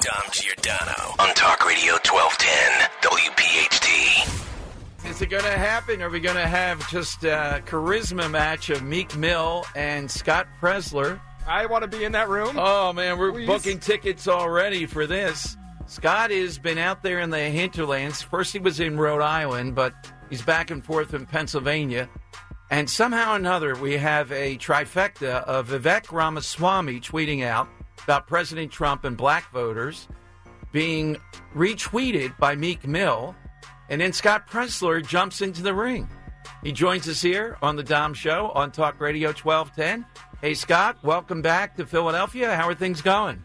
Dom Giordano on Talk Radio 1210 WPHT. Is it going to happen? Are we going to have just a charisma match of Meek Mill and Scott Presler? I want to be in that room. Oh man, we're Please. booking tickets already for this. Scott has been out there in the hinterlands. First, he was in Rhode Island, but he's back and forth in Pennsylvania. And somehow or another, we have a trifecta of Vivek Ramaswamy tweeting out about President Trump and black voters being retweeted by Meek Mill. And then Scott Presler jumps into the ring. He joins us here on the Dom Show on Talk Radio 1210. Hey, Scott, welcome back to Philadelphia. How are things going?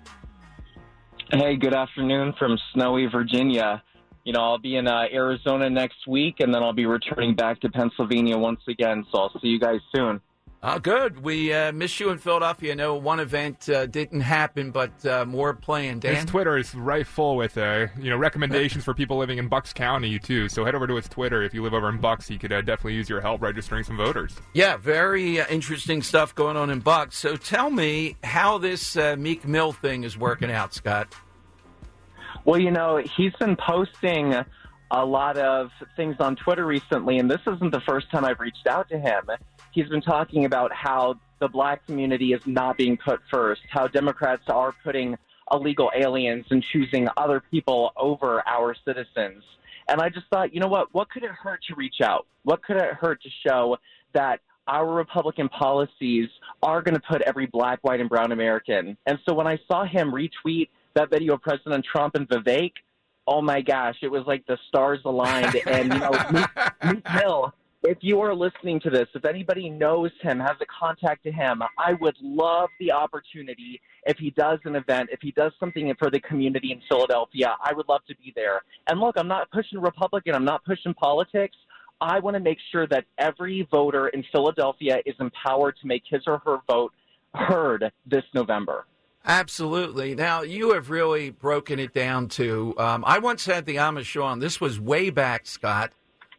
Hey, good afternoon from snowy Virginia. You know, I'll be in uh, Arizona next week, and then I'll be returning back to Pennsylvania once again. So I'll see you guys soon. Oh, good. We uh, miss you in Philadelphia. I know one event uh, didn't happen, but uh, more planned. His Twitter is right full with uh, you know recommendations for people living in Bucks County too. So head over to his Twitter if you live over in Bucks. He could uh, definitely use your help registering some voters. Yeah, very uh, interesting stuff going on in Bucks. So tell me how this uh, Meek Mill thing is working out, Scott. Well, you know, he's been posting a lot of things on Twitter recently, and this isn't the first time I've reached out to him. He's been talking about how the black community is not being put first, how Democrats are putting illegal aliens and choosing other people over our citizens. And I just thought, you know what? What could it hurt to reach out? What could it hurt to show that our Republican policies are going to put every black, white, and brown American? And so when I saw him retweet that video of President Trump and Vivek, oh my gosh, it was like the stars aligned. and, you know, Meek, Mill, if you are listening to this, if anybody knows him, has a contact to him, I would love the opportunity if he does an event, if he does something for the community in Philadelphia, I would love to be there. And look, I'm not pushing Republican, I'm not pushing politics. I want to make sure that every voter in Philadelphia is empowered to make his or her vote heard this November. Absolutely. Now, you have really broken it down to. Um, I once had the Amish on. This was way back, Scott.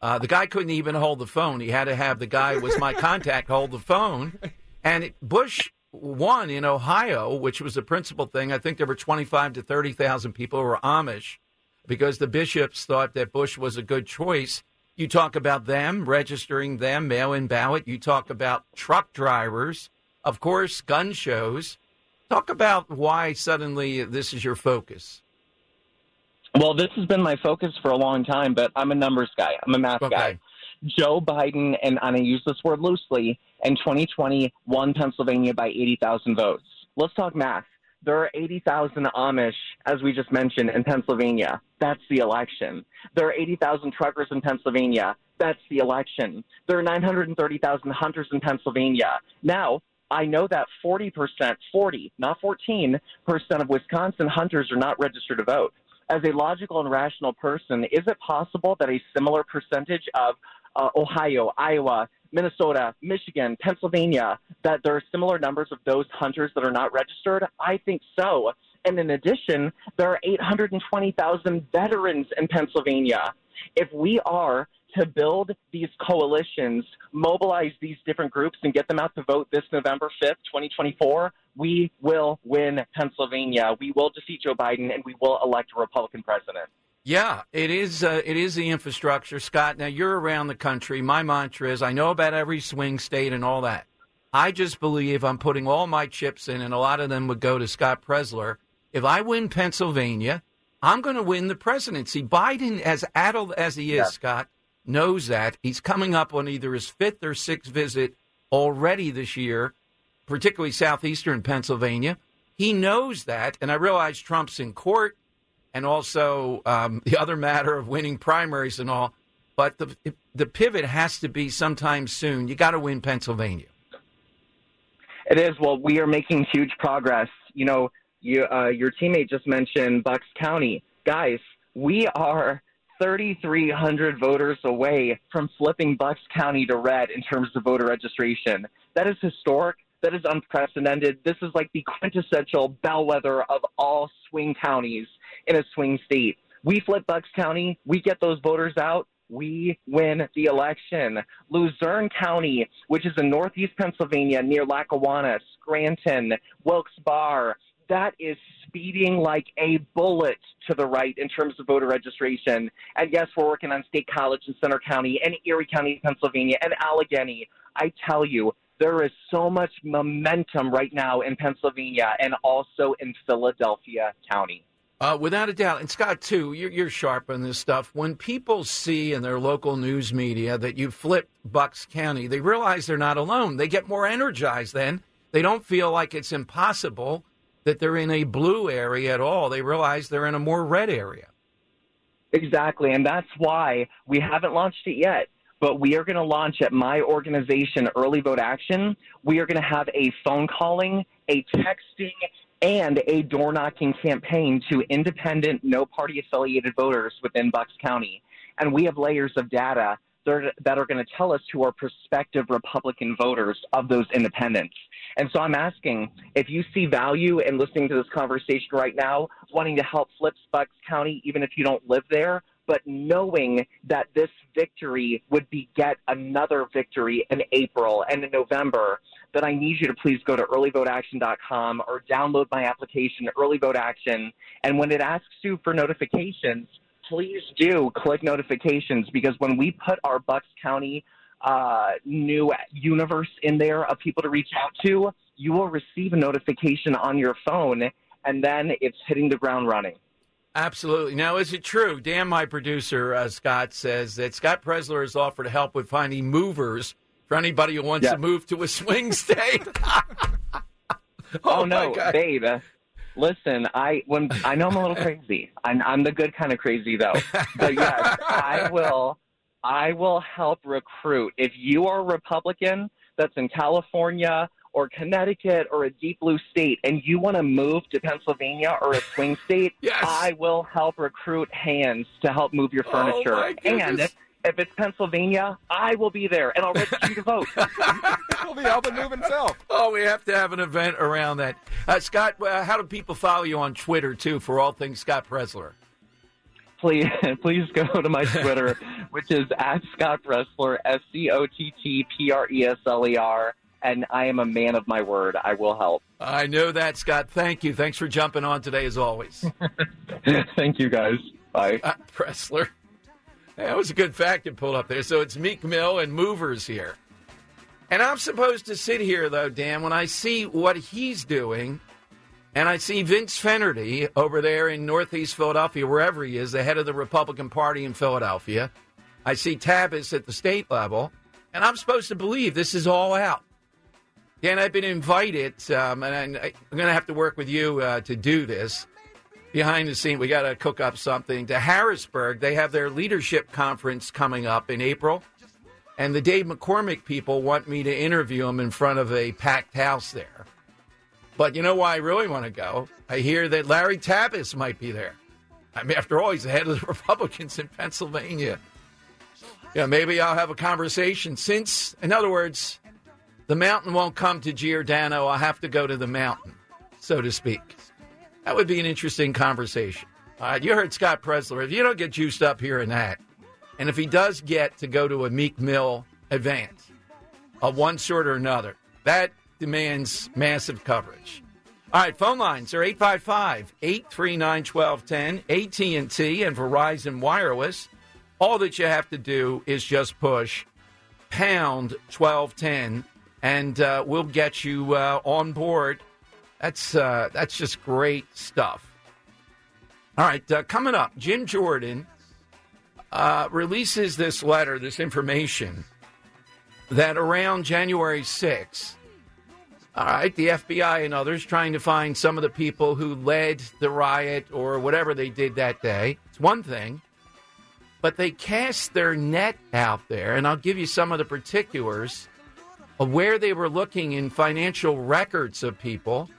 Uh, the guy couldn't even hold the phone. He had to have the guy who was my contact hold the phone. And it, Bush won in Ohio, which was the principal thing. I think there were 25 to 30,000 people who were Amish because the bishops thought that Bush was a good choice. You talk about them, registering them, mail in ballot. You talk about truck drivers, of course, gun shows. Talk about why suddenly this is your focus. Well, this has been my focus for a long time, but I'm a numbers guy. I'm a math Okay. guy. Joe Biden, and I use this word loosely, in 2020 won Pennsylvania by 80,000 votes. Let's talk math. There are 80,000 Amish, as we just mentioned, in Pennsylvania. That's the election. There are 80,000 truckers in Pennsylvania. That's the election. There are 930,000 hunters in Pennsylvania. Now, I know that 40%, 40, not 14% of Wisconsin hunters are not registered to vote. As a logical and rational person, is it possible that a similar percentage of uh, Ohio, Iowa, Minnesota, Michigan, Pennsylvania, that there are similar numbers of those hunters that are not registered? I think so. And in addition, there are 820,000 veterans in Pennsylvania. If we are to build these coalitions, mobilize these different groups, and get them out to vote this November 5th, 2024, we will win Pennsylvania. We will defeat Joe Biden, and we will elect a Republican president. Yeah, it is. Uh, it is the infrastructure, Scott. Now you're around the country. My mantra is: I know about every swing state and all that. I just believe I'm putting all my chips in, and a lot of them would go to Scott Presler. if I win Pennsylvania, I'm going to win the presidency. Biden, as addled as he is, Yeah. Scott, knows that. He's coming up on either his fifth or sixth visit already this year, particularly southeastern Pennsylvania. He knows that. And I realize Trump's in court and also um, the other matter of winning primaries and all. But the, the pivot has to be sometime soon. You got to win Pennsylvania. It is. Well, we are making huge progress. You know, you, uh, your teammate just mentioned Bucks County. Guys, we are 3,300 voters away from flipping Bucks County to red in terms of voter registration. That is historic. That is unprecedented. This is like the quintessential bellwether of all swing counties in a swing state. We flip Bucks County, we get those voters out, we win the election. Luzerne County, which is in northeast Pennsylvania near Lackawanna, Scranton, Wilkes Barre, that is speeding like a bullet to the right in terms of voter registration. And yes, we're working on State College in Centre County and Erie County, Pennsylvania, and Allegheny. I tell you, there is so much momentum right now in Pennsylvania and also in Philadelphia County. Uh, without a doubt. And Scott, too, you're, you're sharp on this stuff. When people see in their local news media that you flipped Bucks County, they realize they're not alone. They get more energized then. They don't feel like it's impossible that they're in a blue area at all. They realize they're in a more red area. Exactly. And that's why we haven't launched it yet. But we are going to launch at my organization, Early Vote Action. We are going to have a phone calling, a texting, and a door knocking campaign to independent, no party affiliated voters within Bucks County. And we have layers of data that are, going to tell us who are prospective Republican voters of those independents. And so I'm asking if you see value in listening to this conversation right now, wanting to help flip Bucks County, even if you don't live there, but knowing that this victory would beget another victory in April and in November, that I need you to please go to earlyvoteaction.com or download my application, Early Vote Action. And when it asks you for notifications, please do click notifications because when we put our Bucks County uh, new universe in there of people to reach out to, you will receive a notification on your phone, and then it's hitting the ground running. Absolutely. Now, is it true? Dan, my producer, uh, Scott, says that Scott Presler has offered to help with finding movers for anybody who wants Yes. to move to a swing state. Oh, my no, God. babe. Listen, I when I know I'm a little crazy. I'm, I'm the good kind of crazy though. But yes, I will. I will help recruit. If you are a Republican that's in California or Connecticut or a deep blue state, and you want to move to Pennsylvania or a swing state, Yes. I will help recruit hands to help move your Oh, furniture. my and goodness. if it's Pennsylvania, I will be there and I'll register you to vote. He'll be helping move himself. Oh, we have to have an event around that. Uh, Scott, uh, how do people follow you on Twitter, too, for all things Scott Presler? Please please go to my Twitter, which is at Scott Presler, S C O T T P R E S L E R, and I am a man of my word. I will help. I know that, Scott. Thank you. Thanks for jumping on today, as always. Thank you, guys. Bye. Scott Presler. That was a good fact you pulled up there. So it's Meek Mill and Movers here. And I'm supposed to sit here, though, Dan, when I see what he's doing, and I see Vince Fenerty over there in Northeast Philadelphia, wherever he is, the head of the Republican Party in Philadelphia. I see Tabas at the state level, and I'm supposed to believe this is all out. Dan, I've been invited, um, and I, I'm going to have to work with you uh, to do this behind the scene. We got to cook up something to Harrisburg. They have their leadership conference coming up in April, and the Dave McCormick people want me to interview them in front of a packed house there. But you know why I really want to go? I hear that Larry Tabas might be there. I mean, after all, he's the head of the Republicans in Pennsylvania. Yeah, maybe I'll have a conversation. Since, in other words, the mountain won't come to Giordano, I'll have to go to the mountain, so to speak. That would be an interesting conversation. All right, you heard Scott Presler. If you don't get juiced up hearing that, and if he does get to go to a Meek Mill event of one sort or another, that demands massive coverage. All right, phone lines are 855-839-1210, AT&T and Verizon Wireless. All that you have to do is just push pound 1210 and uh, we'll get you uh, on board That's uh, that's just great stuff. All right, uh, coming up, Jim Jordan uh, releases this letter, this information that around January 6th, all right, the FBI and others trying to find some of the people who led the riot or whatever they did that day. It's one thing, but they cast their net out there, and I'll give you some of the particulars of where they were looking in financial records of people.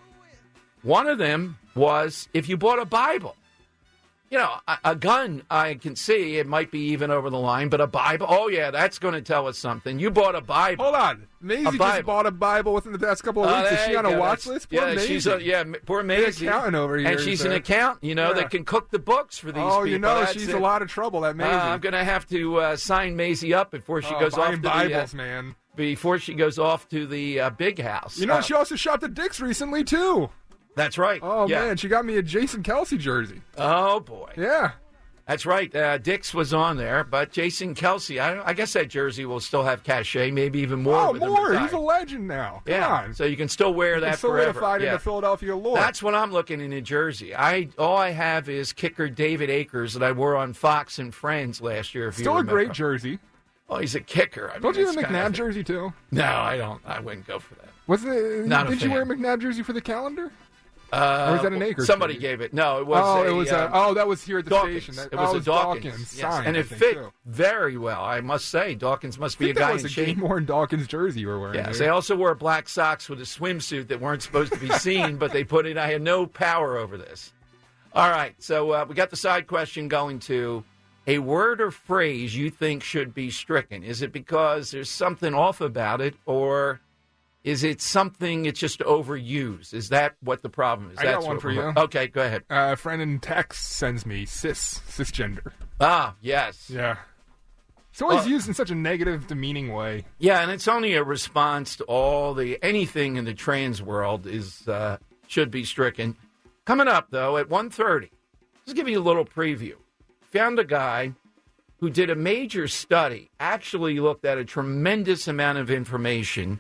One of them was if you bought a Bible. You know, a, a, gun, I can see it might be even over the line, but a Bible, oh, yeah, that's going to tell us something. You bought a Bible. Hold on. Maisie just bought a Bible within the past couple of Oh, weeks. Is she on a watch list? Poor yeah, Maisie. she's a, yeah, poor Maisie. accountant over here, And she's an accountant, you know, Yeah. that can cook the books for these people. oh, people. you know, That's she's it. a lot of trouble, that Maisie. Uh, I'm going to have to uh, sign Maisie up before she Oh, goes off to the, uh, Bibles, man. before she goes off to the uh, big house. You know, Uh, she also shopped at Dick's recently, too. That's right. Oh, yeah. man. She got me a Jason Kelce jersey. Oh boy. Yeah. That's right. Uh, Dick's was on there, but Jason Kelce, I, I guess that jersey will still have cachet, maybe even more. oh, more. He's a legend now. Come yeah, on. so you can still wear that forever. solidified in Yeah. the Philadelphia lore. That's what I'm looking in New Jersey. I all I have is kicker David Akers that I wore on Fox and Friends last year. If Still you a great jersey. Oh, he's a kicker. I mean, Don't you have a McNabb jersey, too? No, I don't. I wouldn't go for that. Was it? Not did you wear a fan. McNabb jersey for the calendar? Uh, Or was that an acre? Somebody jersey? gave it. No, it was. oh, a, it was. uh, uh, oh, that was here at the Dawkins. station. That, it was oh, a Dawkins, Dawkins. yes. signed, and it fit too. very well. I must say, Dawkins must be a guy that was in a shape. Game Worn Dawkins jersey you were wearing. Yes, they also wore black socks with a swimsuit that weren't supposed to be seen, but they put it. I had no power over this. All right, so uh, we got the side question going to a word or phrase you think should be stricken. Is it because there's something off about it, or is it something it's just overused? Is that what the problem is? I got That's one what for you. Okay, go ahead. Uh, a friend in text sends me cis cisgender. Ah, yes. Yeah. It's always Well- used in such a negative, demeaning way. Yeah, and it's only a response to all the anything in the trans world is uh, should be stricken. Coming up though at 1.30, just give you a little preview. Found a guy who did a major study, actually looked at a tremendous amount of information.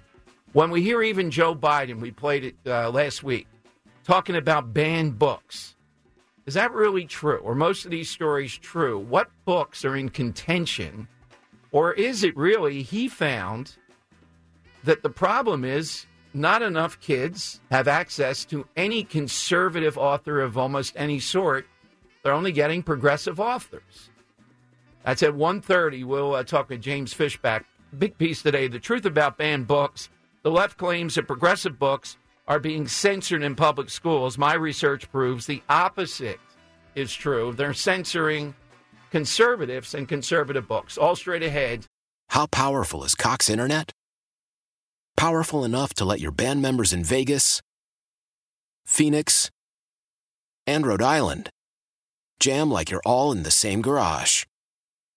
When we hear even Joe Biden, we played it uh, last week, talking about banned books. Is that really true? Or most of these stories true? What books are in contention? Or is it really he found that the problem is not enough kids have access to any conservative author of almost any sort. They're only getting progressive authors. That's at 1.30. We'll uh, talk with James Fishback. Big piece today. The truth about banned books. The left claims that progressive books are being censored in public schools. My research proves the opposite is true. They're censoring conservatives and conservative books. All straight ahead. How powerful is Cox Internet? Powerful enough to let your band members in Vegas, Phoenix, and Rhode Island jam like you're all in the same garage.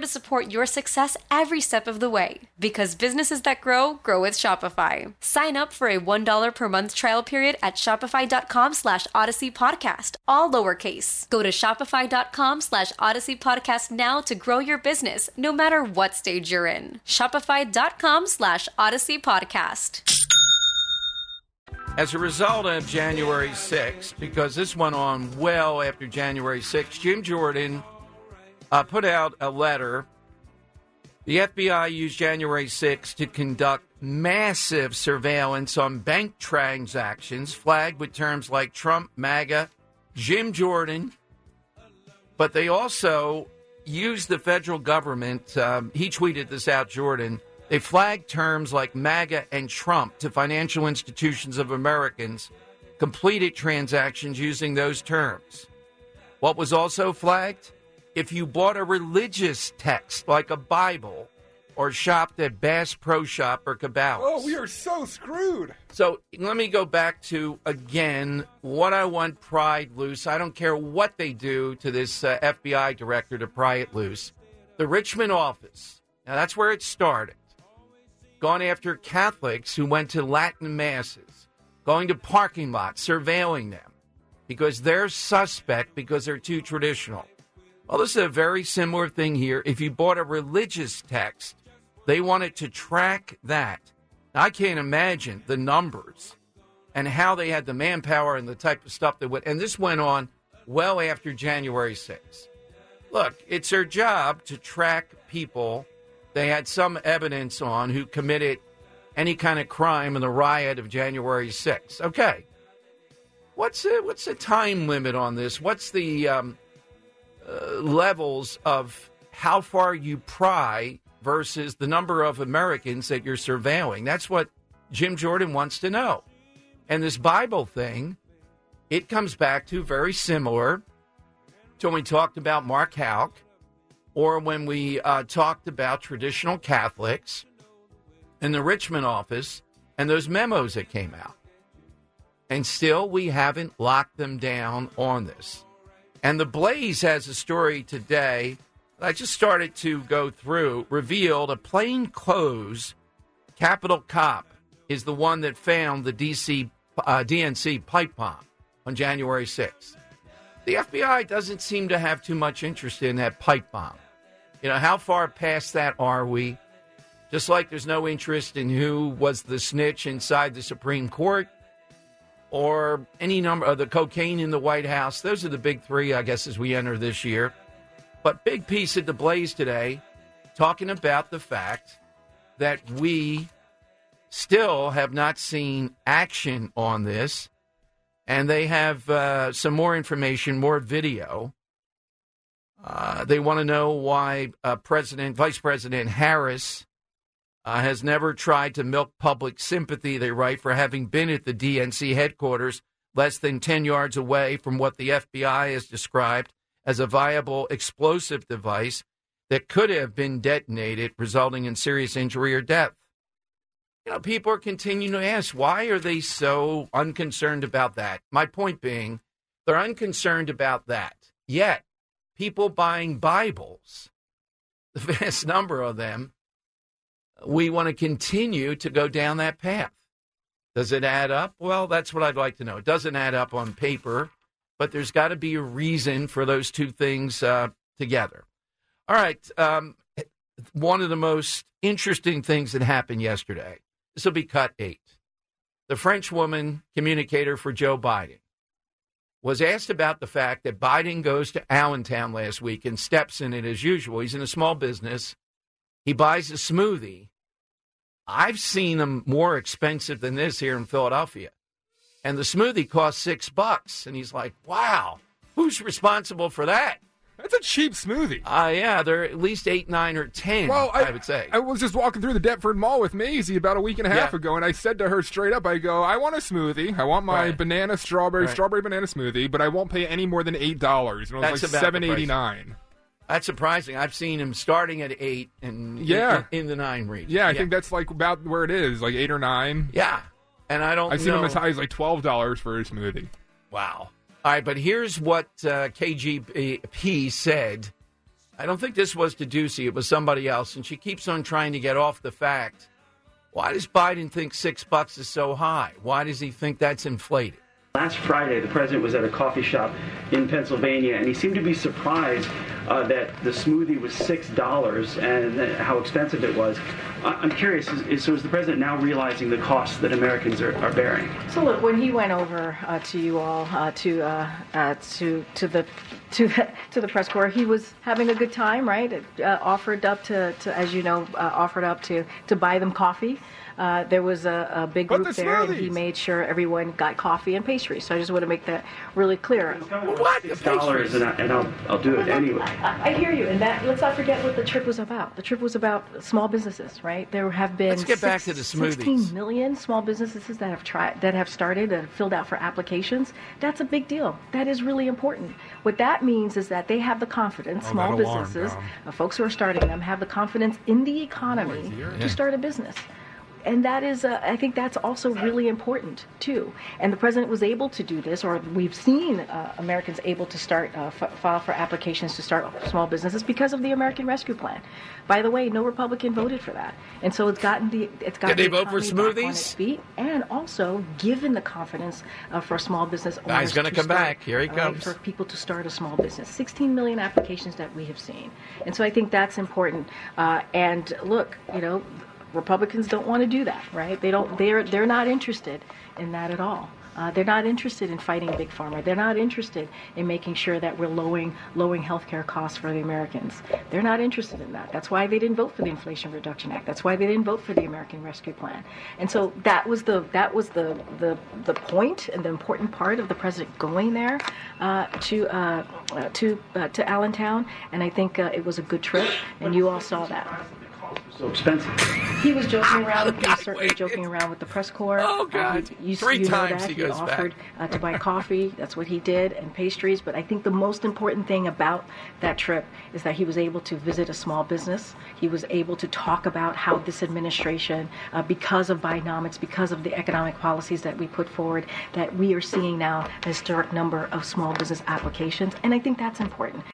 to support your success every step of the way. Because businesses that grow, grow with Shopify. Sign up for a $1 per month trial period at shopify.com slash odyssey podcast, all lowercase. Go to shopify.com slash odyssey podcast now to grow your business, no matter what stage you're in. Shopify.com slash odyssey podcast. As a result of January 6th, because this went on well after January 6th, Jim Jordan uh, put out a letter. The FBI used January 6 to conduct massive surveillance on bank transactions flagged with terms like Trump, MAGA, Jim Jordan. But they also used the federal government. Um, he tweeted this out, Jordan. They flagged terms like MAGA and Trump to financial institutions of Americans, completed transactions using those terms. What was also flagged? If you bought a religious text like a Bible or shopped at Bass Pro Shop or Cabela's. Oh, we are so screwed. So let me go back to again what I want pried loose. I don't care what they do to this uh, FBI director to pry it loose. The Richmond office. Now that's where it started. Gone after Catholics who went to Latin masses, going to parking lots, surveilling them because they're suspect because they're too traditional. Well, this is a very similar thing here. If you bought a religious text, they wanted to track that. Now, I can't imagine the numbers and how they had the manpower and the type of stuff that went. And this went on well after January 6th. Look, it's their job to track people they had some evidence on who committed any kind of crime in the riot of January 6th. Okay. What's the, what's the time limit on this? What's the um, levels of how far you pry versus the number of Americans that you're surveilling? That's what Jim Jordan wants to know. And this Bible thing, it comes back to very similar to when we talked about Mark Houck or when we uh, talked about traditional Catholics in the Richmond office and those memos that came out. And still, we haven't locked them down on this. And the Blaze has a story today. I just started to go through, revealed a plain clothes Capitol cop is the one that found the DC uh, DNC pipe bomb on January 6th. The FBI doesn't seem to have too much interest in that pipe bomb. You know, how far past that are we? Just like there's no interest in who was the snitch inside the Supreme Court or any number of the cocaine in the White House. Those are the big three, I guess, as we enter this year. But big piece at the Blaze today, talking about the fact that we still have not seen action on this. And they have uh, some more information, more video. Uh, they want to know why uh, President, Vice President Harris uh, has never tried to milk public sympathy, they write, for having been at the DNC headquarters less than 10 yards away from what the FBI has described as a viable explosive device that could have been detonated, resulting in serious injury or death. You know, people are continuing to ask, why are they so unconcerned about that? My point being, they're unconcerned about that. Yet, people buying Bibles, the vast number of them, we want to continue to go down that path. Does it add up? Well, that's what I'd like to know. It doesn't add up on paper, but there's got to be a reason for those two things uh, together. All right. Um, one of the most interesting things that happened yesterday. This will be cut eight. The French woman communicator for Joe Biden was asked about the fact that Biden goes to Allentown last week and steps in it as usual. He's in a small business. He buys a smoothie. I've seen them more expensive than this here in Philadelphia. And the smoothie costs six bucks. And he's like, wow, who's responsible for that? That's a cheap smoothie. Uh, yeah, they're at least eight, nine, or ten. Well, I, would say. I was just walking through the Deptford Mall with Maisie about a week and a half Yeah. ago, and I said to her straight up, I go, I want a smoothie. I want my Right. banana strawberry Right. strawberry banana smoothie, but I won't pay any more than eight dollars. And it was That's like seven eighty nine. That's surprising. I've seen him starting at eight and in- Yeah. in, in the nine range. Yeah, I think that's like about where it is, like eight or nine. Yeah, and I don't. I've seen know. them as high as like twelve dollars for a smoothie. Wow. All right, but here's what uh, KJP said. I don't think this was to Doocy. It was somebody else, and she keeps on trying to get off the fact. Why does Biden think six bucks is so high? Why does he think that's inflated? Last Friday, the president was at a coffee shop in Pennsylvania, and he seemed to be surprised uh, that the smoothie was six dollars and how expensive it was. I- I'm curious: is, is, so is the president now realizing the costs that Americans are, are bearing? So look, when he went over uh, to you all, uh, to uh, uh, to to the to the, to the press corps, he was having a good time, right? Uh, offered up to, to, as you know, uh, offered up to to buy them coffee. Uh, there was a, a big group the there, and he made sure everyone got coffee and pastries. So I just want to make that really clear. What? Six dollars, and, I, and I'll, I'll do it anyway. I, I hear you, and that let's not forget what the trip was about. The trip was about small businesses, right? There have been Let's get back to the smoothies. 16 million small businesses that have tried, that have started and filled out for applications. That's a big deal. That is really important. What that means is that they have the confidence, Oh, small that alarm, businesses, uh, folks who are starting them, have the confidence in the economy to start a business. And that is, uh, I think that's also really important too. And the president was able to do this, or we've seen uh, Americans able to start uh, f- file for applications to start small businesses because of the American Rescue Plan. By the way, no Republican voted for that, and so it's gotten the it's gotten Did they the vote for smoothies? feet, and also given the confidence uh, for small business owners. Guy's gonna to come start, back. Here he uh, comes. For people to start a small business, 16 million applications that we have seen, and so I think that's important. Uh, and look, you know. Republicans don't want to do that, right? They don't. They're they're not interested in that at all. Uh, they're not interested in fighting big pharma. They're not interested in making sure that we're lowering lowering healthcare costs for the Americans. They're not interested in that. That's why they didn't vote for the Inflation Reduction Act. That's why they didn't vote for the American Rescue Plan. And so that was the that was the the, the point and the important part of the president going there uh, to uh, uh, to uh, to Allentown. And I think uh, it was a good trip. And you all saw that. So expensive. He was joking around. He was certainly joking around with the press corps. Oh, God. Um, you, Three you know times that. he goes back. offered uh, to buy coffee. That's what he did, and pastries. But I think the most important thing about that trip is that he was able to visit a small business. He was able to talk about how this administration, uh, because of Bidenomics, because of the economic policies that we put forward, that we are seeing now a historic number of small business applications, and I think that's important.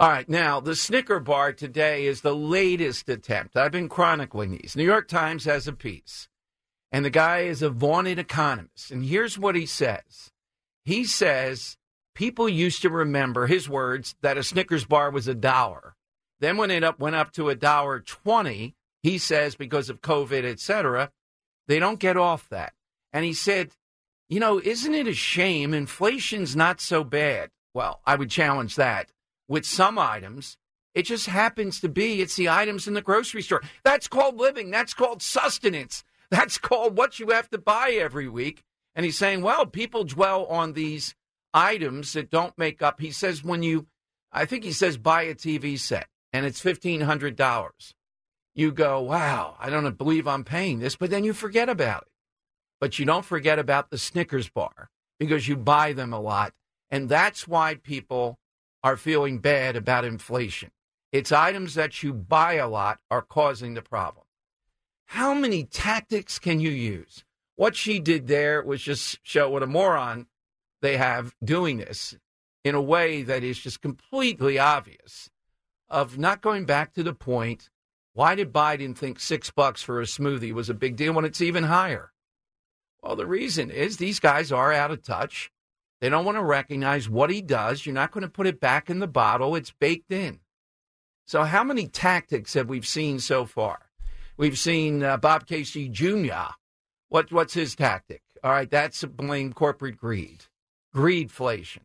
All right, now the Snicker bar today is the latest attempt. I've been chronicling these. New York Times has a piece, and the guy is a vaunted economist. And here's what he says He says people used to remember his words that a Snickers bar was a dollar. Then when it up, went up to a dollar twenty, he says because of COVID, et cetera, they don't get off that. And he said, you know, isn't it a shame? Inflation's not so bad. Well, I would challenge that with some items. It just happens to be it's the items in the grocery store. That's called living. That's called sustenance. That's called what you have to buy every week. And he's saying, well, people dwell on these items that don't make up. He says when you, I think he says buy a TV set and it's fifteen hundred dollars. You go, wow, I don't believe I'm paying this, but then you forget about it. But you don't forget about the Snickers bar because you buy them a lot. And that's why people are feeling bad about inflation. It's items that you buy a lot are causing the problem. How many tactics can you use? What she did there was just show what a moron they have doing this in a way that is just completely obvious of not going back to the point why did Biden think six bucks for a smoothie was a big deal when it's even higher? Well, the reason is these guys are out of touch. They don't want to recognize what he does. You're not going to put it back in the bottle, it's baked in. So, how many tactics have we seen so far? We've seen uh, Bob Casey Jr. What, what's his tactic? All right, that's blame corporate greed, greedflation.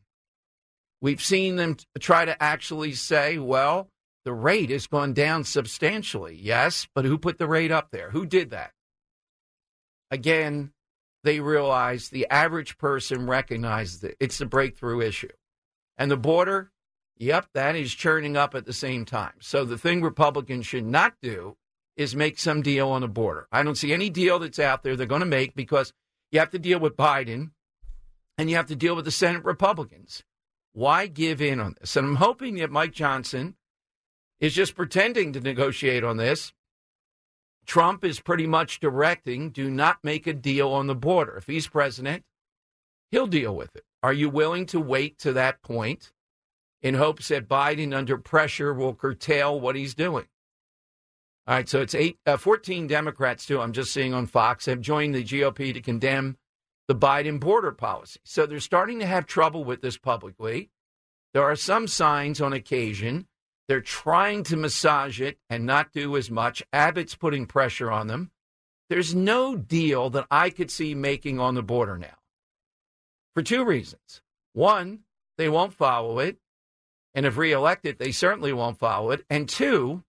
We've seen them try to actually say, well, the rate has gone down substantially. Yes, but who put the rate up there? Who did that? Again, they realize the average person recognizes it. It's a breakthrough issue. And the border, Yep, that is churning up at the same time. So the thing Republicans should not do is make some deal on the border. I don't see any deal that's out there they're going to make because you have to deal with Biden and you have to deal with the Senate Republicans. Why give in on this? And I'm hoping that Mike Johnson is just pretending to negotiate on this. Trump is pretty much directing do not make a deal on the border. If he's president, he'll deal with it. Are you willing to wait to that point in hopes that Biden, under pressure, will curtail what he's doing? All right, so it's eight, uh, 14 Democrats, too, I'm just seeing on Fox, have joined the GOP to condemn the Biden border policy. So they're starting to have trouble with this publicly. There are some signs on occasion. They're trying to massage it and not do as much. Abbott's putting pressure on them. There's no deal that I could see making on the border now for two reasons. One, they won't follow it. And if reelected, they certainly won't follow it. And two,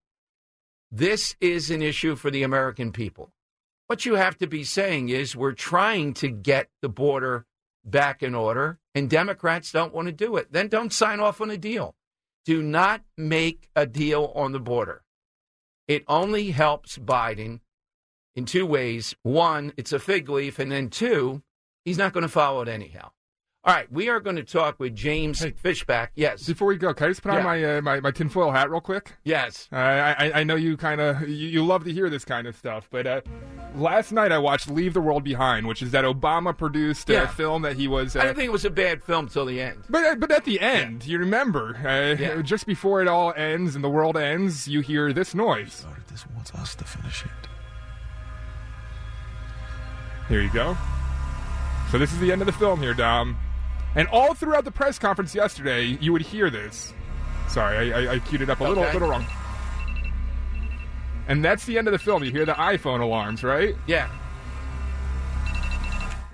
this is an issue for the American people. What you have to be saying is we're trying to get the border back in order, and Democrats don't want to do it. Then don't sign off on a deal. Do not make a deal on the border. It only helps Biden in two ways. One, it's a fig leaf, and then two, he's not going to follow it anyhow. All right, we are going to talk with James hey, Fishback. Yes. Before we go, can I just put yeah. on my, uh, my my tinfoil hat real quick? Yes. Uh, I I know you kind of you, you, love to hear this kind of stuff, but uh, last night I watched Leave the World Behind, which is that Obama produced uh, yeah. film that he was. I didn't think it was a bad film till the end. But uh, but at the end, yeah. you remember, uh, just before it all ends and the world ends, you hear this noise. Started this wants us to finish it. Here you go. So this is the end of the film here, Dom. And all throughout the press conference yesterday, you would hear this. Sorry, I, I, I queued it up a little, little wrong. And that's the end of the film. You hear the iPhone alarms, right? Yeah.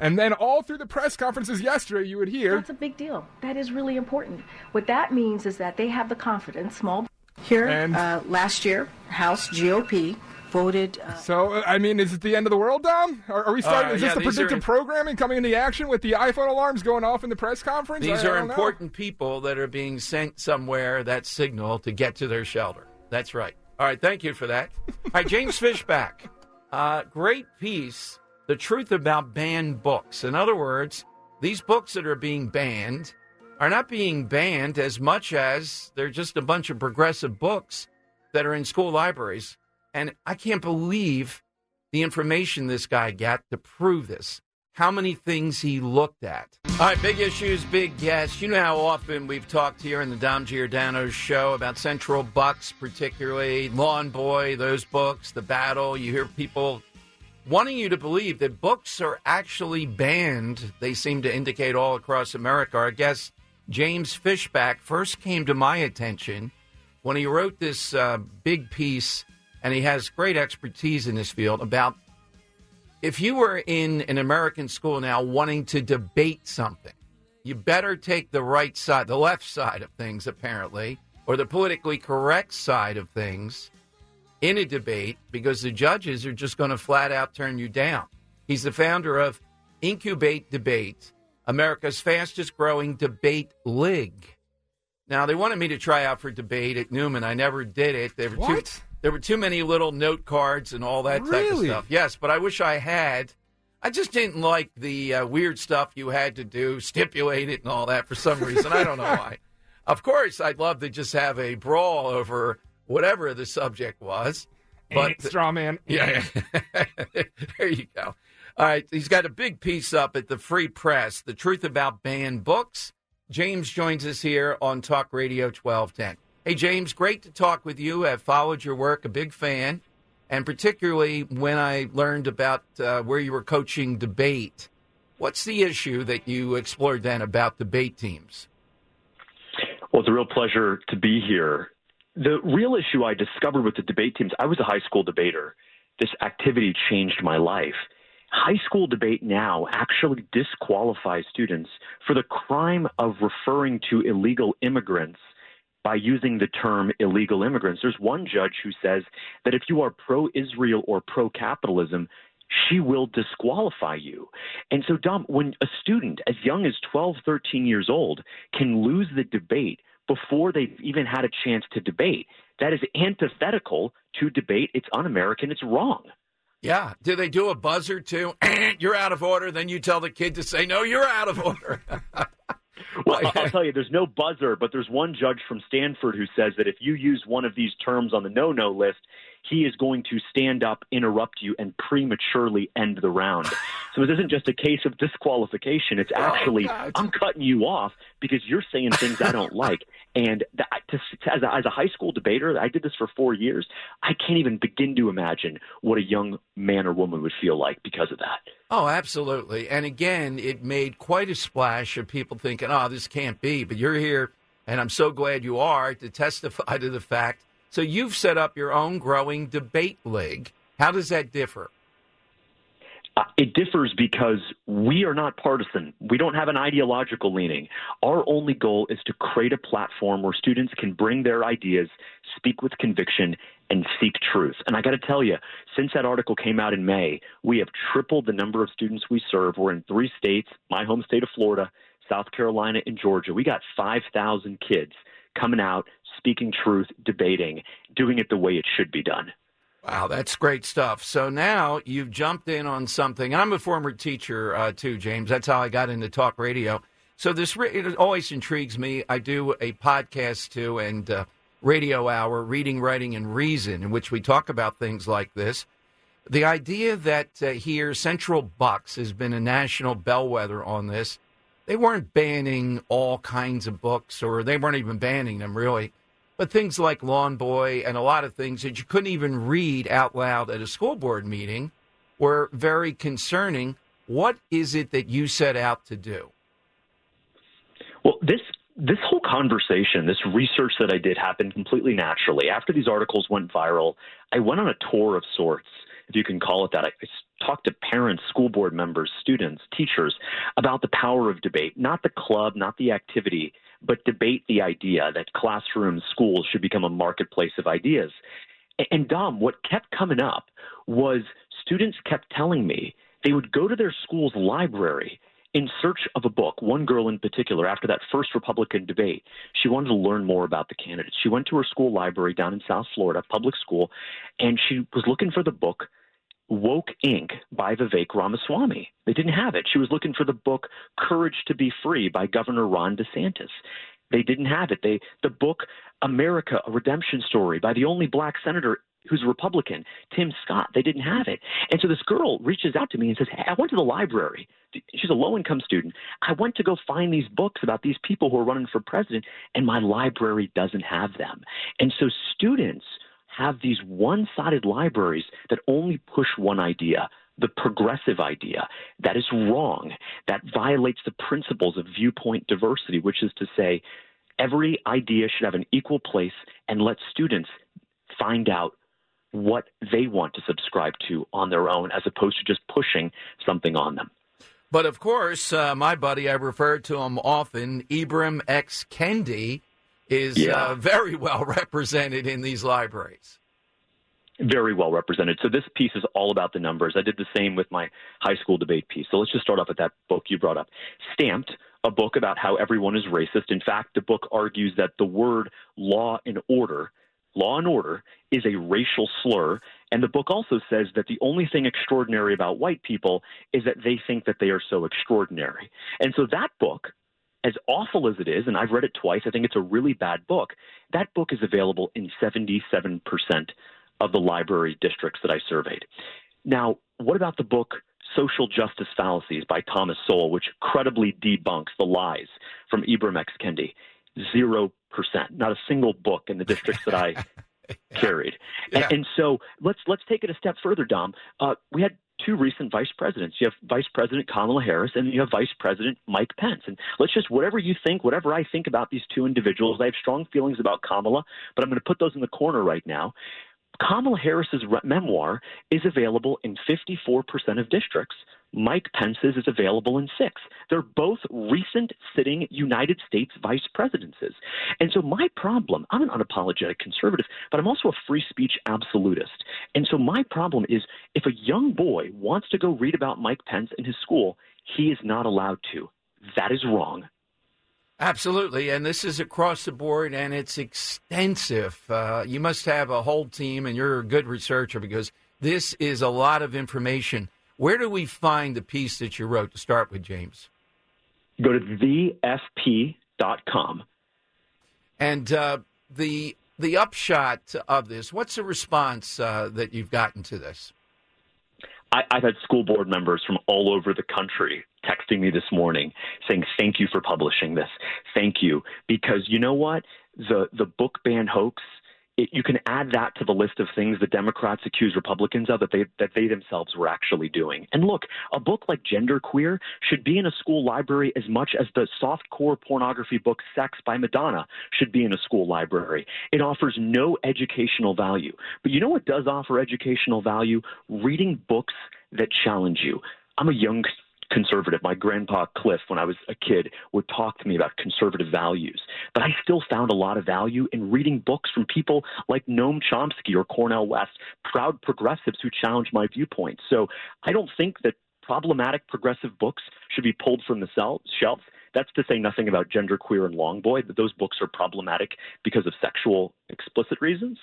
And then all through the press conferences yesterday, you would hear. That's a big deal. That is really important. What that means is that they have the confidence, small. Here, and, uh, last year, House GOP voted. Uh, so, I mean, is it the end of the world, Dom? Are, are we starting? Uh, is this yeah, the predictive are, programming coming into action with the iPhone alarms going off in the press conference? These I, are I important know. people that are being sent somewhere that signal to get to their shelter. That's right. All right, thank you for that. All right, James Fishback. Uh, great piece. The truth about banned books. In other words, these books that are being banned are not being banned as much as they're just a bunch of progressive books that are in school libraries and I can't believe the information this guy got to prove this. How many things he looked at. All right, big issues, big guests. You know how often we've talked here in the Dom Giordano show about Central Bucks, particularly Lawn Boy, those books, The Battle. You hear people wanting you to believe that books are actually banned. They seem to indicate all across America. Our guest, James Fishback, first came to my attention when he wrote this uh, big piece and he has great expertise in this field about if you were in an American school now wanting to debate something, you better take the right side, the left side of things, apparently, or the politically correct side of things in a debate because the judges are just going to flat out turn you down. He's the founder of Incubate Debate, America's fastest growing debate league. Now, they wanted me to try out for debate at Newman. I never did it. They were what? too there were too many little note cards and all that really? type of stuff. Yes, but I wish I had. I just didn't like the uh, weird stuff you had to do, stipulate it and all that for some reason. I don't know why. Of course, I'd love to just have a brawl over whatever the subject was. But straw man. Yeah, yeah. there you go. All right, he's got a big piece up at the Free Press, "The Truth About Banned Books." James joins us here on Talk Radio 1210. Hey, James, great to talk with you. I've followed your work, a big fan, and particularly when I learned about uh, where you were coaching debate. What's the issue that you explored then about debate teams? Well, it's a real pleasure to be here. The real issue I discovered with the debate teams, I was a high school debater. This activity changed my life. High school debate now actually disqualifies students for the crime of referring to illegal immigrants by using the term illegal immigrants. There's one judge who says that if you are pro Israel or pro capitalism, she will disqualify you. And so, Dom, when a student as young as 12, 13 years old can lose the debate before they've even had a chance to debate. That is antithetical to debate. It's un American. It's wrong. Yeah. Do they do a buzzer too? you're out of order. Then you tell the kid to say, no, you're out of order. well, I'll tell you, there's no buzzer, but there's one judge from Stanford who says that if you use one of these terms on the no no list, he is going to stand up, interrupt you, and prematurely end the round. so it isn't just a case of disqualification. It's oh, actually, oh, I'm cutting you off because you're saying things I don't like. And that, to, as, a, as a high school debater, I did this for four years. I can't even begin to imagine what a young man or woman would feel like because of that. Oh, absolutely. And again, it made quite a splash of people thinking, oh, this can't be. But you're here, and I'm so glad you are to testify to the fact so you've set up your own growing debate league. How does that differ? Uh, it differs because we are not partisan. We don't have an ideological leaning. Our only goal is to create a platform where students can bring their ideas, speak with conviction, and seek truth. And I got to tell you, since that article came out in May, we have tripled the number of students we serve. We're in three states my home state of Florida, South Carolina, and Georgia. We got 5,000 kids coming out speaking truth, debating, doing it the way it should be done. Wow, that's great stuff. So now you've jumped in on something. I'm a former teacher uh, too, James. That's how I got into talk radio. So this it always intrigues me. I do a podcast too and uh, radio hour, reading, writing, and reason, in which we talk about things like this. The idea that uh, here Central Bucks has been a national bellwether on this. They weren't banning all kinds of books, or they weren't even banning them really. But things like Lawn Boy and a lot of things that you couldn't even read out loud at a school board meeting were very concerning. What is it that you set out to do? Well, this this whole conversation, this research that I did happened completely naturally. After these articles went viral, I went on a tour of sorts, if you can call it that. I, I talked to parents, school board members, students, teachers about the power of debate, not the club, not the activity, but debate the idea that classrooms, schools should become a marketplace of ideas. And Dom, what kept coming up was students kept telling me they would go to their school's library in search of a book. One girl in particular, after that first Republican debate, she wanted to learn more about the candidates. She went to her school library down in South Florida, public school, and she was looking for the book Woke Inc. by Vivek Ramaswamy. They didn't have it. She was looking for the book Courage to Be Free by Governor Ron DeSantis. They didn't have it. They the book America: A Redemption Story by the only black senator who's a Republican, Tim Scott. They didn't have it. And so this girl reaches out to me and says, Hey, I went to the library. She's a low income student. I went to go find these books about these people who are running for president, and my library doesn't have them. And so students have these one sided libraries that only push one idea the progressive idea. That is wrong. That violates the principles of viewpoint diversity, which is to say, every idea should have an equal place and let students find out what they want to subscribe to on their own as opposed to just pushing something on them. But of course, uh, my buddy, I refer to him often, Ibram X. Kendi, is uh, yeah. uh, very well represented in these libraries. Very well represented. So this piece is all about the numbers. I did the same with my high school debate piece. So let's just start off with that book you brought up. Stamped, a book about how everyone is racist. In fact, the book argues that the word law and order, law and order, is a racial slur. And the book also says that the only thing extraordinary about white people is that they think that they are so extraordinary. And so that book as awful as it is, and I've read it twice, I think it's a really bad book. That book is available in 77% of the library districts that I surveyed. Now, what about the book Social Justice Fallacies by Thomas Sowell, which credibly debunks the lies from Ibram X. Kendi? Zero percent. Not a single book in the districts that I. carried. Yeah. And, and, so let's let's take it a step further, Dom. Uh, we had two recent vice presidents. You have Vice President Kamala Harris and you have Vice President Mike Pence. And let's just, whatever you think, whatever I think about these two individuals, I have strong feelings about Kamala, but I'm going to put those in the corner right now. Kamala Harris's memoir is available in 54% of districts. Mike Pence's is available in six. They're both recent sitting United States vice presidencies. And so my problem, I'm an unapologetic conservative, but I'm also a free speech absolutist. And so my problem is if a young boy wants to go read about Mike Pence in his school, he is not allowed to. That is wrong. Absolutely, and this is across the board, and it's extensive. Uh, you must have a whole team, and you're a good researcher because this is a lot of information. Where do we find the piece that you wrote to start with, James? Go to thefp.com. And uh, the the upshot of this, what's the response uh, that you've gotten to this? I, I've had school board members from all over the country texting me this morning saying, Thank you for publishing this. Thank you. Because you know what? The the book ban hoax it, you can add that to the list of things the Democrats accuse Republicans of that they that they themselves were actually doing. And look, a book like Genderqueer should be in a school library as much as the soft-core pornography book Sex by Madonna should be in a school library. It offers no educational value. But you know what does offer educational value? Reading books that challenge you. I'm a young conservative. My grandpa Cliff, when I was a kid, would talk to me about conservative values. But I still found a lot of value in reading books from people like Noam Chomsky or Cornel West, proud progressives who challenge my viewpoints. So I don't think that problematic progressive books should be pulled from the shelves. That's to say nothing about genderqueer and Lawn Boy, that those books are problematic because of sexual explicit reasons.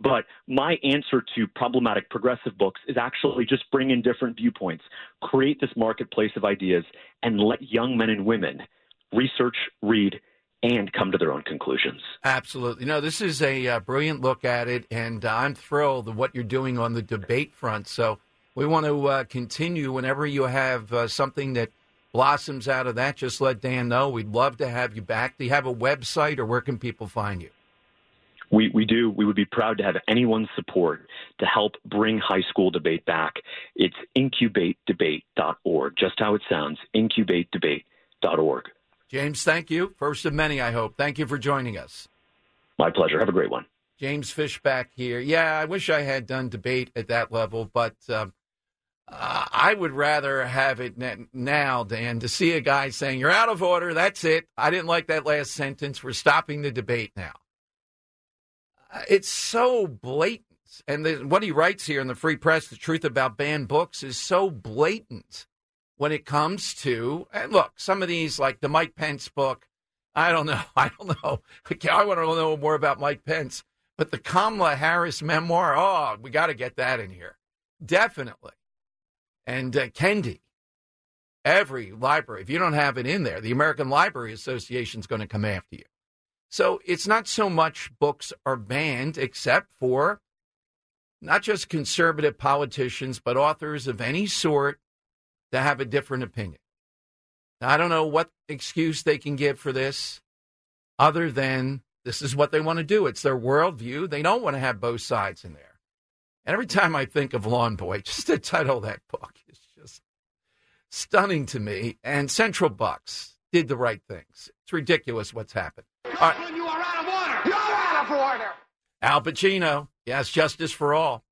But my answer to problematic progressive books is actually just bring in different viewpoints, create this marketplace of ideas, and let young men and women research, read, and come to their own conclusions. Absolutely. No, this is a uh, brilliant look at it, and uh, I'm thrilled at what you're doing on the debate front. So we want to uh, continue whenever you have uh, something that blossoms out of that, just let Dan know. We'd love to have you back. Do you have a website or where can people find you? We, we do. We would be proud to have anyone's support to help bring high school debate back. It's incubatedebate.org, just how it sounds, incubatedebate.org. James, thank you. First of many, I hope. Thank you for joining us. My pleasure. Have a great one. James Fishback here. Yeah, I wish I had done debate at that level, but um, uh, I would rather have it now, Dan, to see a guy saying, You're out of order. That's it. I didn't like that last sentence. We're stopping the debate now. Uh, it's so blatant. And the, what he writes here in the Free Press, the truth about banned books, is so blatant when it comes to, and look, some of these, like the Mike Pence book, I don't know. I don't know. I want to know more about Mike Pence. But the Kamala Harris memoir, oh, we got to get that in here. Definitely and uh, Kendi. Every library, if you don't have it in there, the American Library Association is going to come after you. So it's not so much books are banned, except for not just conservative politicians, but authors of any sort that have a different opinion. Now, I don't know what excuse they can give for this other than this is what they want to do. It's their worldview. They don't want to have both sides in there. And every time I think of Lawn Boy, just the title of that book is just stunning to me. And Central Bucks did the right things. It's ridiculous what's happened. Right. You are out of order. You're out of order. Al Pacino, yes, justice for all.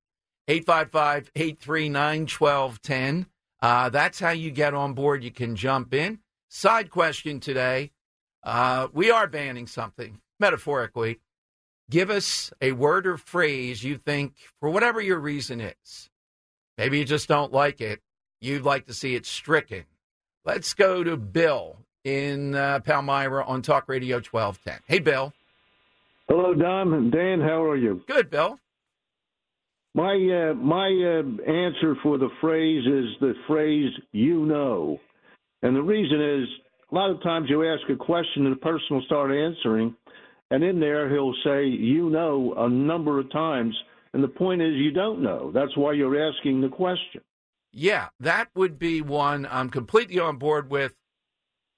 855 839 1210. Uh, that's how you get on board. You can jump in. Side question today. Uh, we are banning something, metaphorically. Give us a word or phrase you think, for whatever your reason is. Maybe you just don't like it. You'd like to see it stricken. Let's go to Bill in uh, Palmyra on Talk Radio 1210. Hey, Bill. Hello, Don and Dan. How are you? Good, Bill. My uh, my uh, answer for the phrase is the phrase "you know," and the reason is a lot of times you ask a question and the person will start answering, and in there, he'll say, you know, a number of times. And the point is, you don't know. That's why you're asking the question. Yeah, that would be one I'm completely on board with.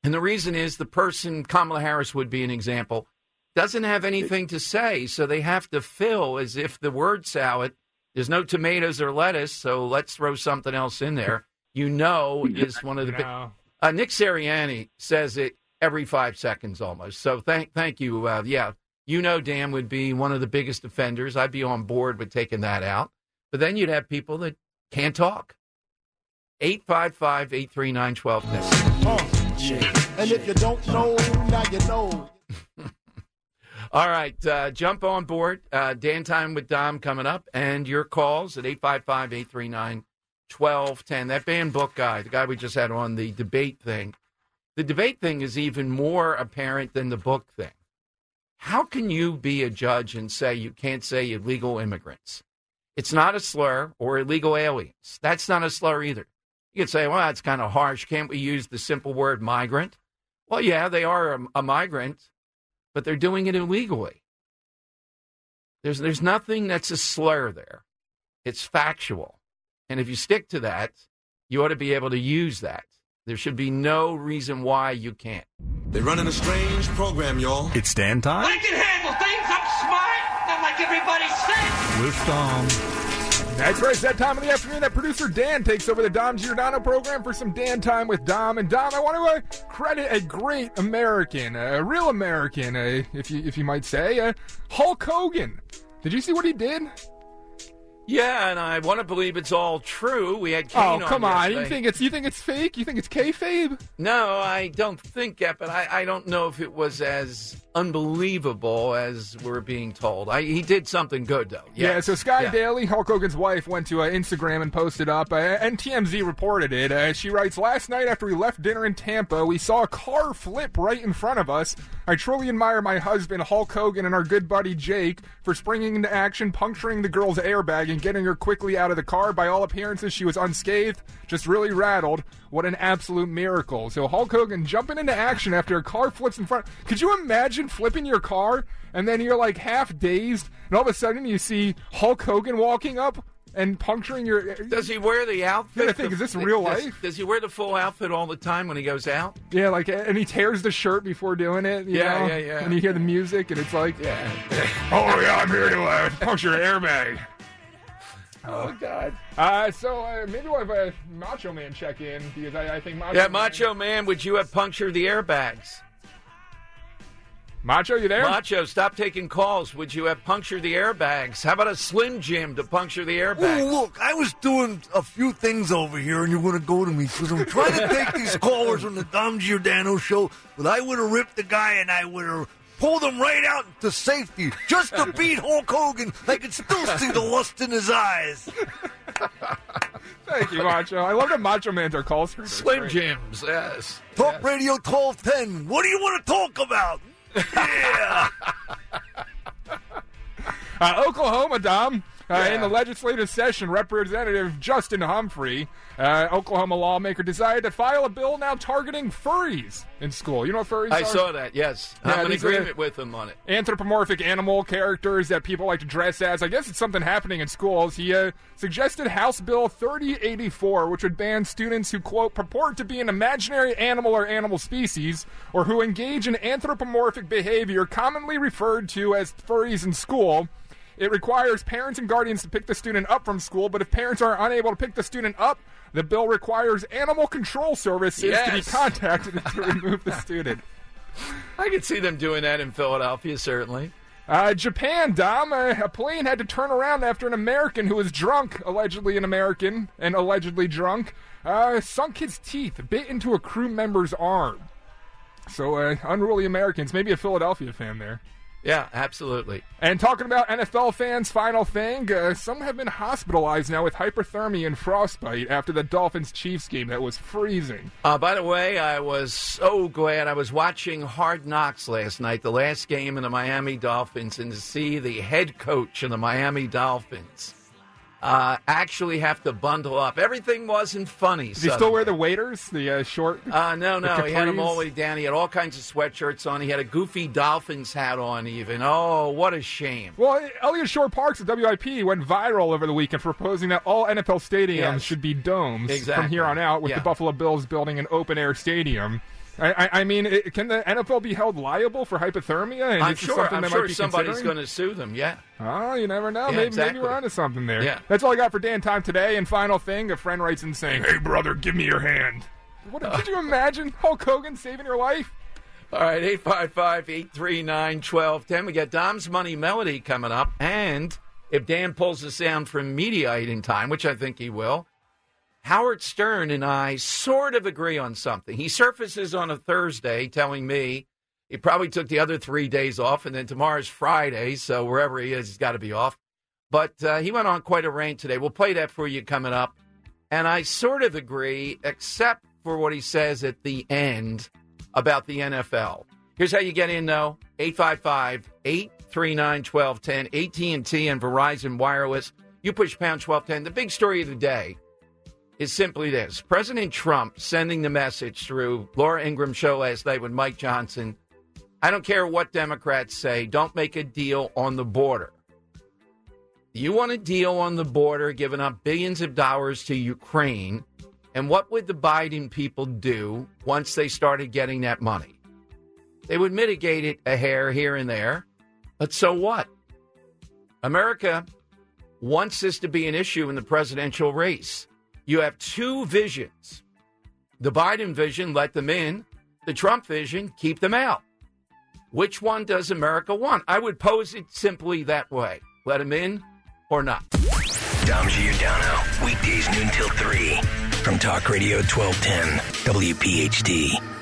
And the reason is the person, Kamala Harris would be an example, doesn't have anything to say. So they have to fill as if the word salad, there's no tomatoes or lettuce. So let's throw something else in there. You know, is one of the big. Uh, Nick Sirianni says it every five seconds almost. So thank thank you. Uh, yeah, you know, Dan would be one of the biggest offenders. I'd be on board with taking that out. But then you'd have people that can't talk. 855 839 1210. And if you don't know, now you know. All right, uh, jump on board. Uh, Dan Time with Dom coming up, and your calls at 855 839 1210. That banned book guy, the guy we just had on the debate thing, the debate thing is even more apparent than the book thing. How can you be a judge and say you can't say illegal immigrants? It's not a slur or illegal aliens. That's not a slur either. You could say, well, that's kind of harsh. Can't we use the simple word migrant? Well, yeah, they are a, a migrant, but they're doing it illegally. There's, there's nothing that's a slur there. It's factual. And if you stick to that, you ought to be able to use that. There should be no reason why you can't. They're running a strange program, y'all. It's Dan time I can handle things. I'm smart. Not like everybody says. with Dom. That's right. It's that time of the afternoon that producer Dan takes over the Dom Giordano program for some Dan time with Dom. And Dom, I want to uh, credit a great American, a real American, uh, if you if you might say, uh, Hulk Hogan. Did you see what he did? Yeah, and I want to believe it's all true. We had Oh, come on! You yesterday. think it's you think it's fake? You think it's kayfabe? No, I don't think that, but I, I don't know if it was as unbelievable as we're being told. I, he did something good, though. Yeah, so Sky Yeah. Daily, Hulk Hogan's wife, went to uh, Instagram and posted up, uh, and TMZ reported it. Uh, she writes, Last night after we left dinner in Tampa, we saw a car flip right in front of us. I truly admire my husband, Hulk Hogan, and our good buddy Jake for springing into action, puncturing the girl's airbag, and getting her quickly out of the car. By all appearances, she was unscathed, just really rattled. What an absolute miracle. So Hulk Hogan jumping into action after a car flips in front. Could you imagine flipping your car and then you're like half dazed and all of a sudden you see Hulk Hogan walking up and puncturing your Does he wear the outfit? Gotta think, is this real does, life? Does he wear the full outfit all the time when he goes out? Yeah, like and he tears the shirt before doing it. you Yeah, know? yeah, yeah. And you hear the music and it's like Yeah. Oh yeah, I'm here to uh, puncture an airbag. Oh, God. Uh, so uh, maybe we'll have a Macho Man check in because I, I think Macho Yeah, Man- Macho Man, would you have punctured the airbags? Macho, you there? Macho, stop taking calls. Would you have punctured the airbags? How about a Slim Jim to puncture the airbags? Oh, look, I was doing a few things over here, and you're going to go to me because I'm trying to take these callers on the Dom Giordano show, but I would have ripped the guy and I would have pulled him right out to safety just to beat Hulk Hogan. I could still see the lust in his eyes. Thank you, Macho. I love that Macho Man's our call screener. Slim. Jims, yes. Talk Radio 1210. What do you want to talk about? Yeah. Uh, Oklahoma, Dom. Uh, In the legislative session, Representative Justin Humphrey, uh, Oklahoma lawmaker, decided to file a bill now targeting furries in school. You know what furries are? I are? saw that, yes. Yeah, I'm in agreement with him on it. anthropomorphic animal characters that people like to dress as. I guess it's something happening in schools. He uh, suggested House Bill 3084, which would ban students who, quote, purport to be an imaginary animal or animal species, or who engage in anthropomorphic behavior commonly referred to as furries in school. It requires parents and guardians to pick the student up from school, but if parents are unable to pick the student up, the bill requires animal control services to be contacted to remove the student. I could see them doing that in Philadelphia, certainly. Uh, Japan, Dom. Uh, a plane had to turn around after an American who was drunk, allegedly an American, and allegedly drunk, uh, sunk his teeth, bit into a crew member's arm. So, uh, unruly Americans. Maybe a Philadelphia fan there. Yeah, absolutely. And talking about NFL fans, final thing, uh, some have been hospitalized now with hypothermia and frostbite after the Dolphins Chiefs game that was freezing. Uh, by the way, I was so glad I was watching Hard Knocks last night, the last game in the Miami Dolphins, and to see the head coach of the Miami Dolphins uh, actually have to bundle up. Everything wasn't funny. Does he still wear the waders, the uh, short? Uh, no, no, he had them all the way down. He had all kinds of sweatshirts on. He had a goofy Dolphins hat on, even. Oh, what a shame. Well, Elliot Shore Parks at WIP went viral over the weekend for proposing that all NFL stadiums Yes. should be domes from here on out, with Yeah. the Buffalo Bills building an open air stadium. I, I, I mean, it, can the NFL be held liable for hypothermia? And I'm sure. something I'm sure somebody's going to sue them. Yeah. Oh, you never know. Yeah, maybe, exactly. maybe we're onto something there. Yeah. That's all I got for Dan Time today. And final thing, a friend writes in saying, "Hey, brother, give me your hand." What, could you imagine Hulk Hogan saving your life? All right, 855 839 1210. We got Dom's Money Melody coming up. And if Dan pulls the sound from Mediaite in time, which I think he will, Howard Stern and I sort of agree on something. He surfaces on a Thursday telling me he probably took the other three days off, and then tomorrow's Friday, so wherever he is, he's got to be off. But uh, he went on quite a rant today. We'll play that for you coming up. And I sort of agree, except for what he says at the end about the NFL. Here's how you get in though. 855-839-1210, AT&T and Verizon Wireless. You push pound 1210. The big story of the day is simply this. President Trump sending the message through Laura Ingraham show last night with Mike Johnson. I don't care what Democrats say, don't make a deal on the border. You want a deal on the border, giving up billions of dollars to Ukraine. And what would the Biden people do once they started getting that money? They would mitigate it a hair here and there. But so what? America wants this to be an issue in the presidential race. You have two visions. The Biden vision, let them in. The Trump vision, keep them out. Which one does America want? I would pose it simply that way let them in or not. Dom Giordano, weekdays noon till 3 from Talk Radio 1210, WPHT.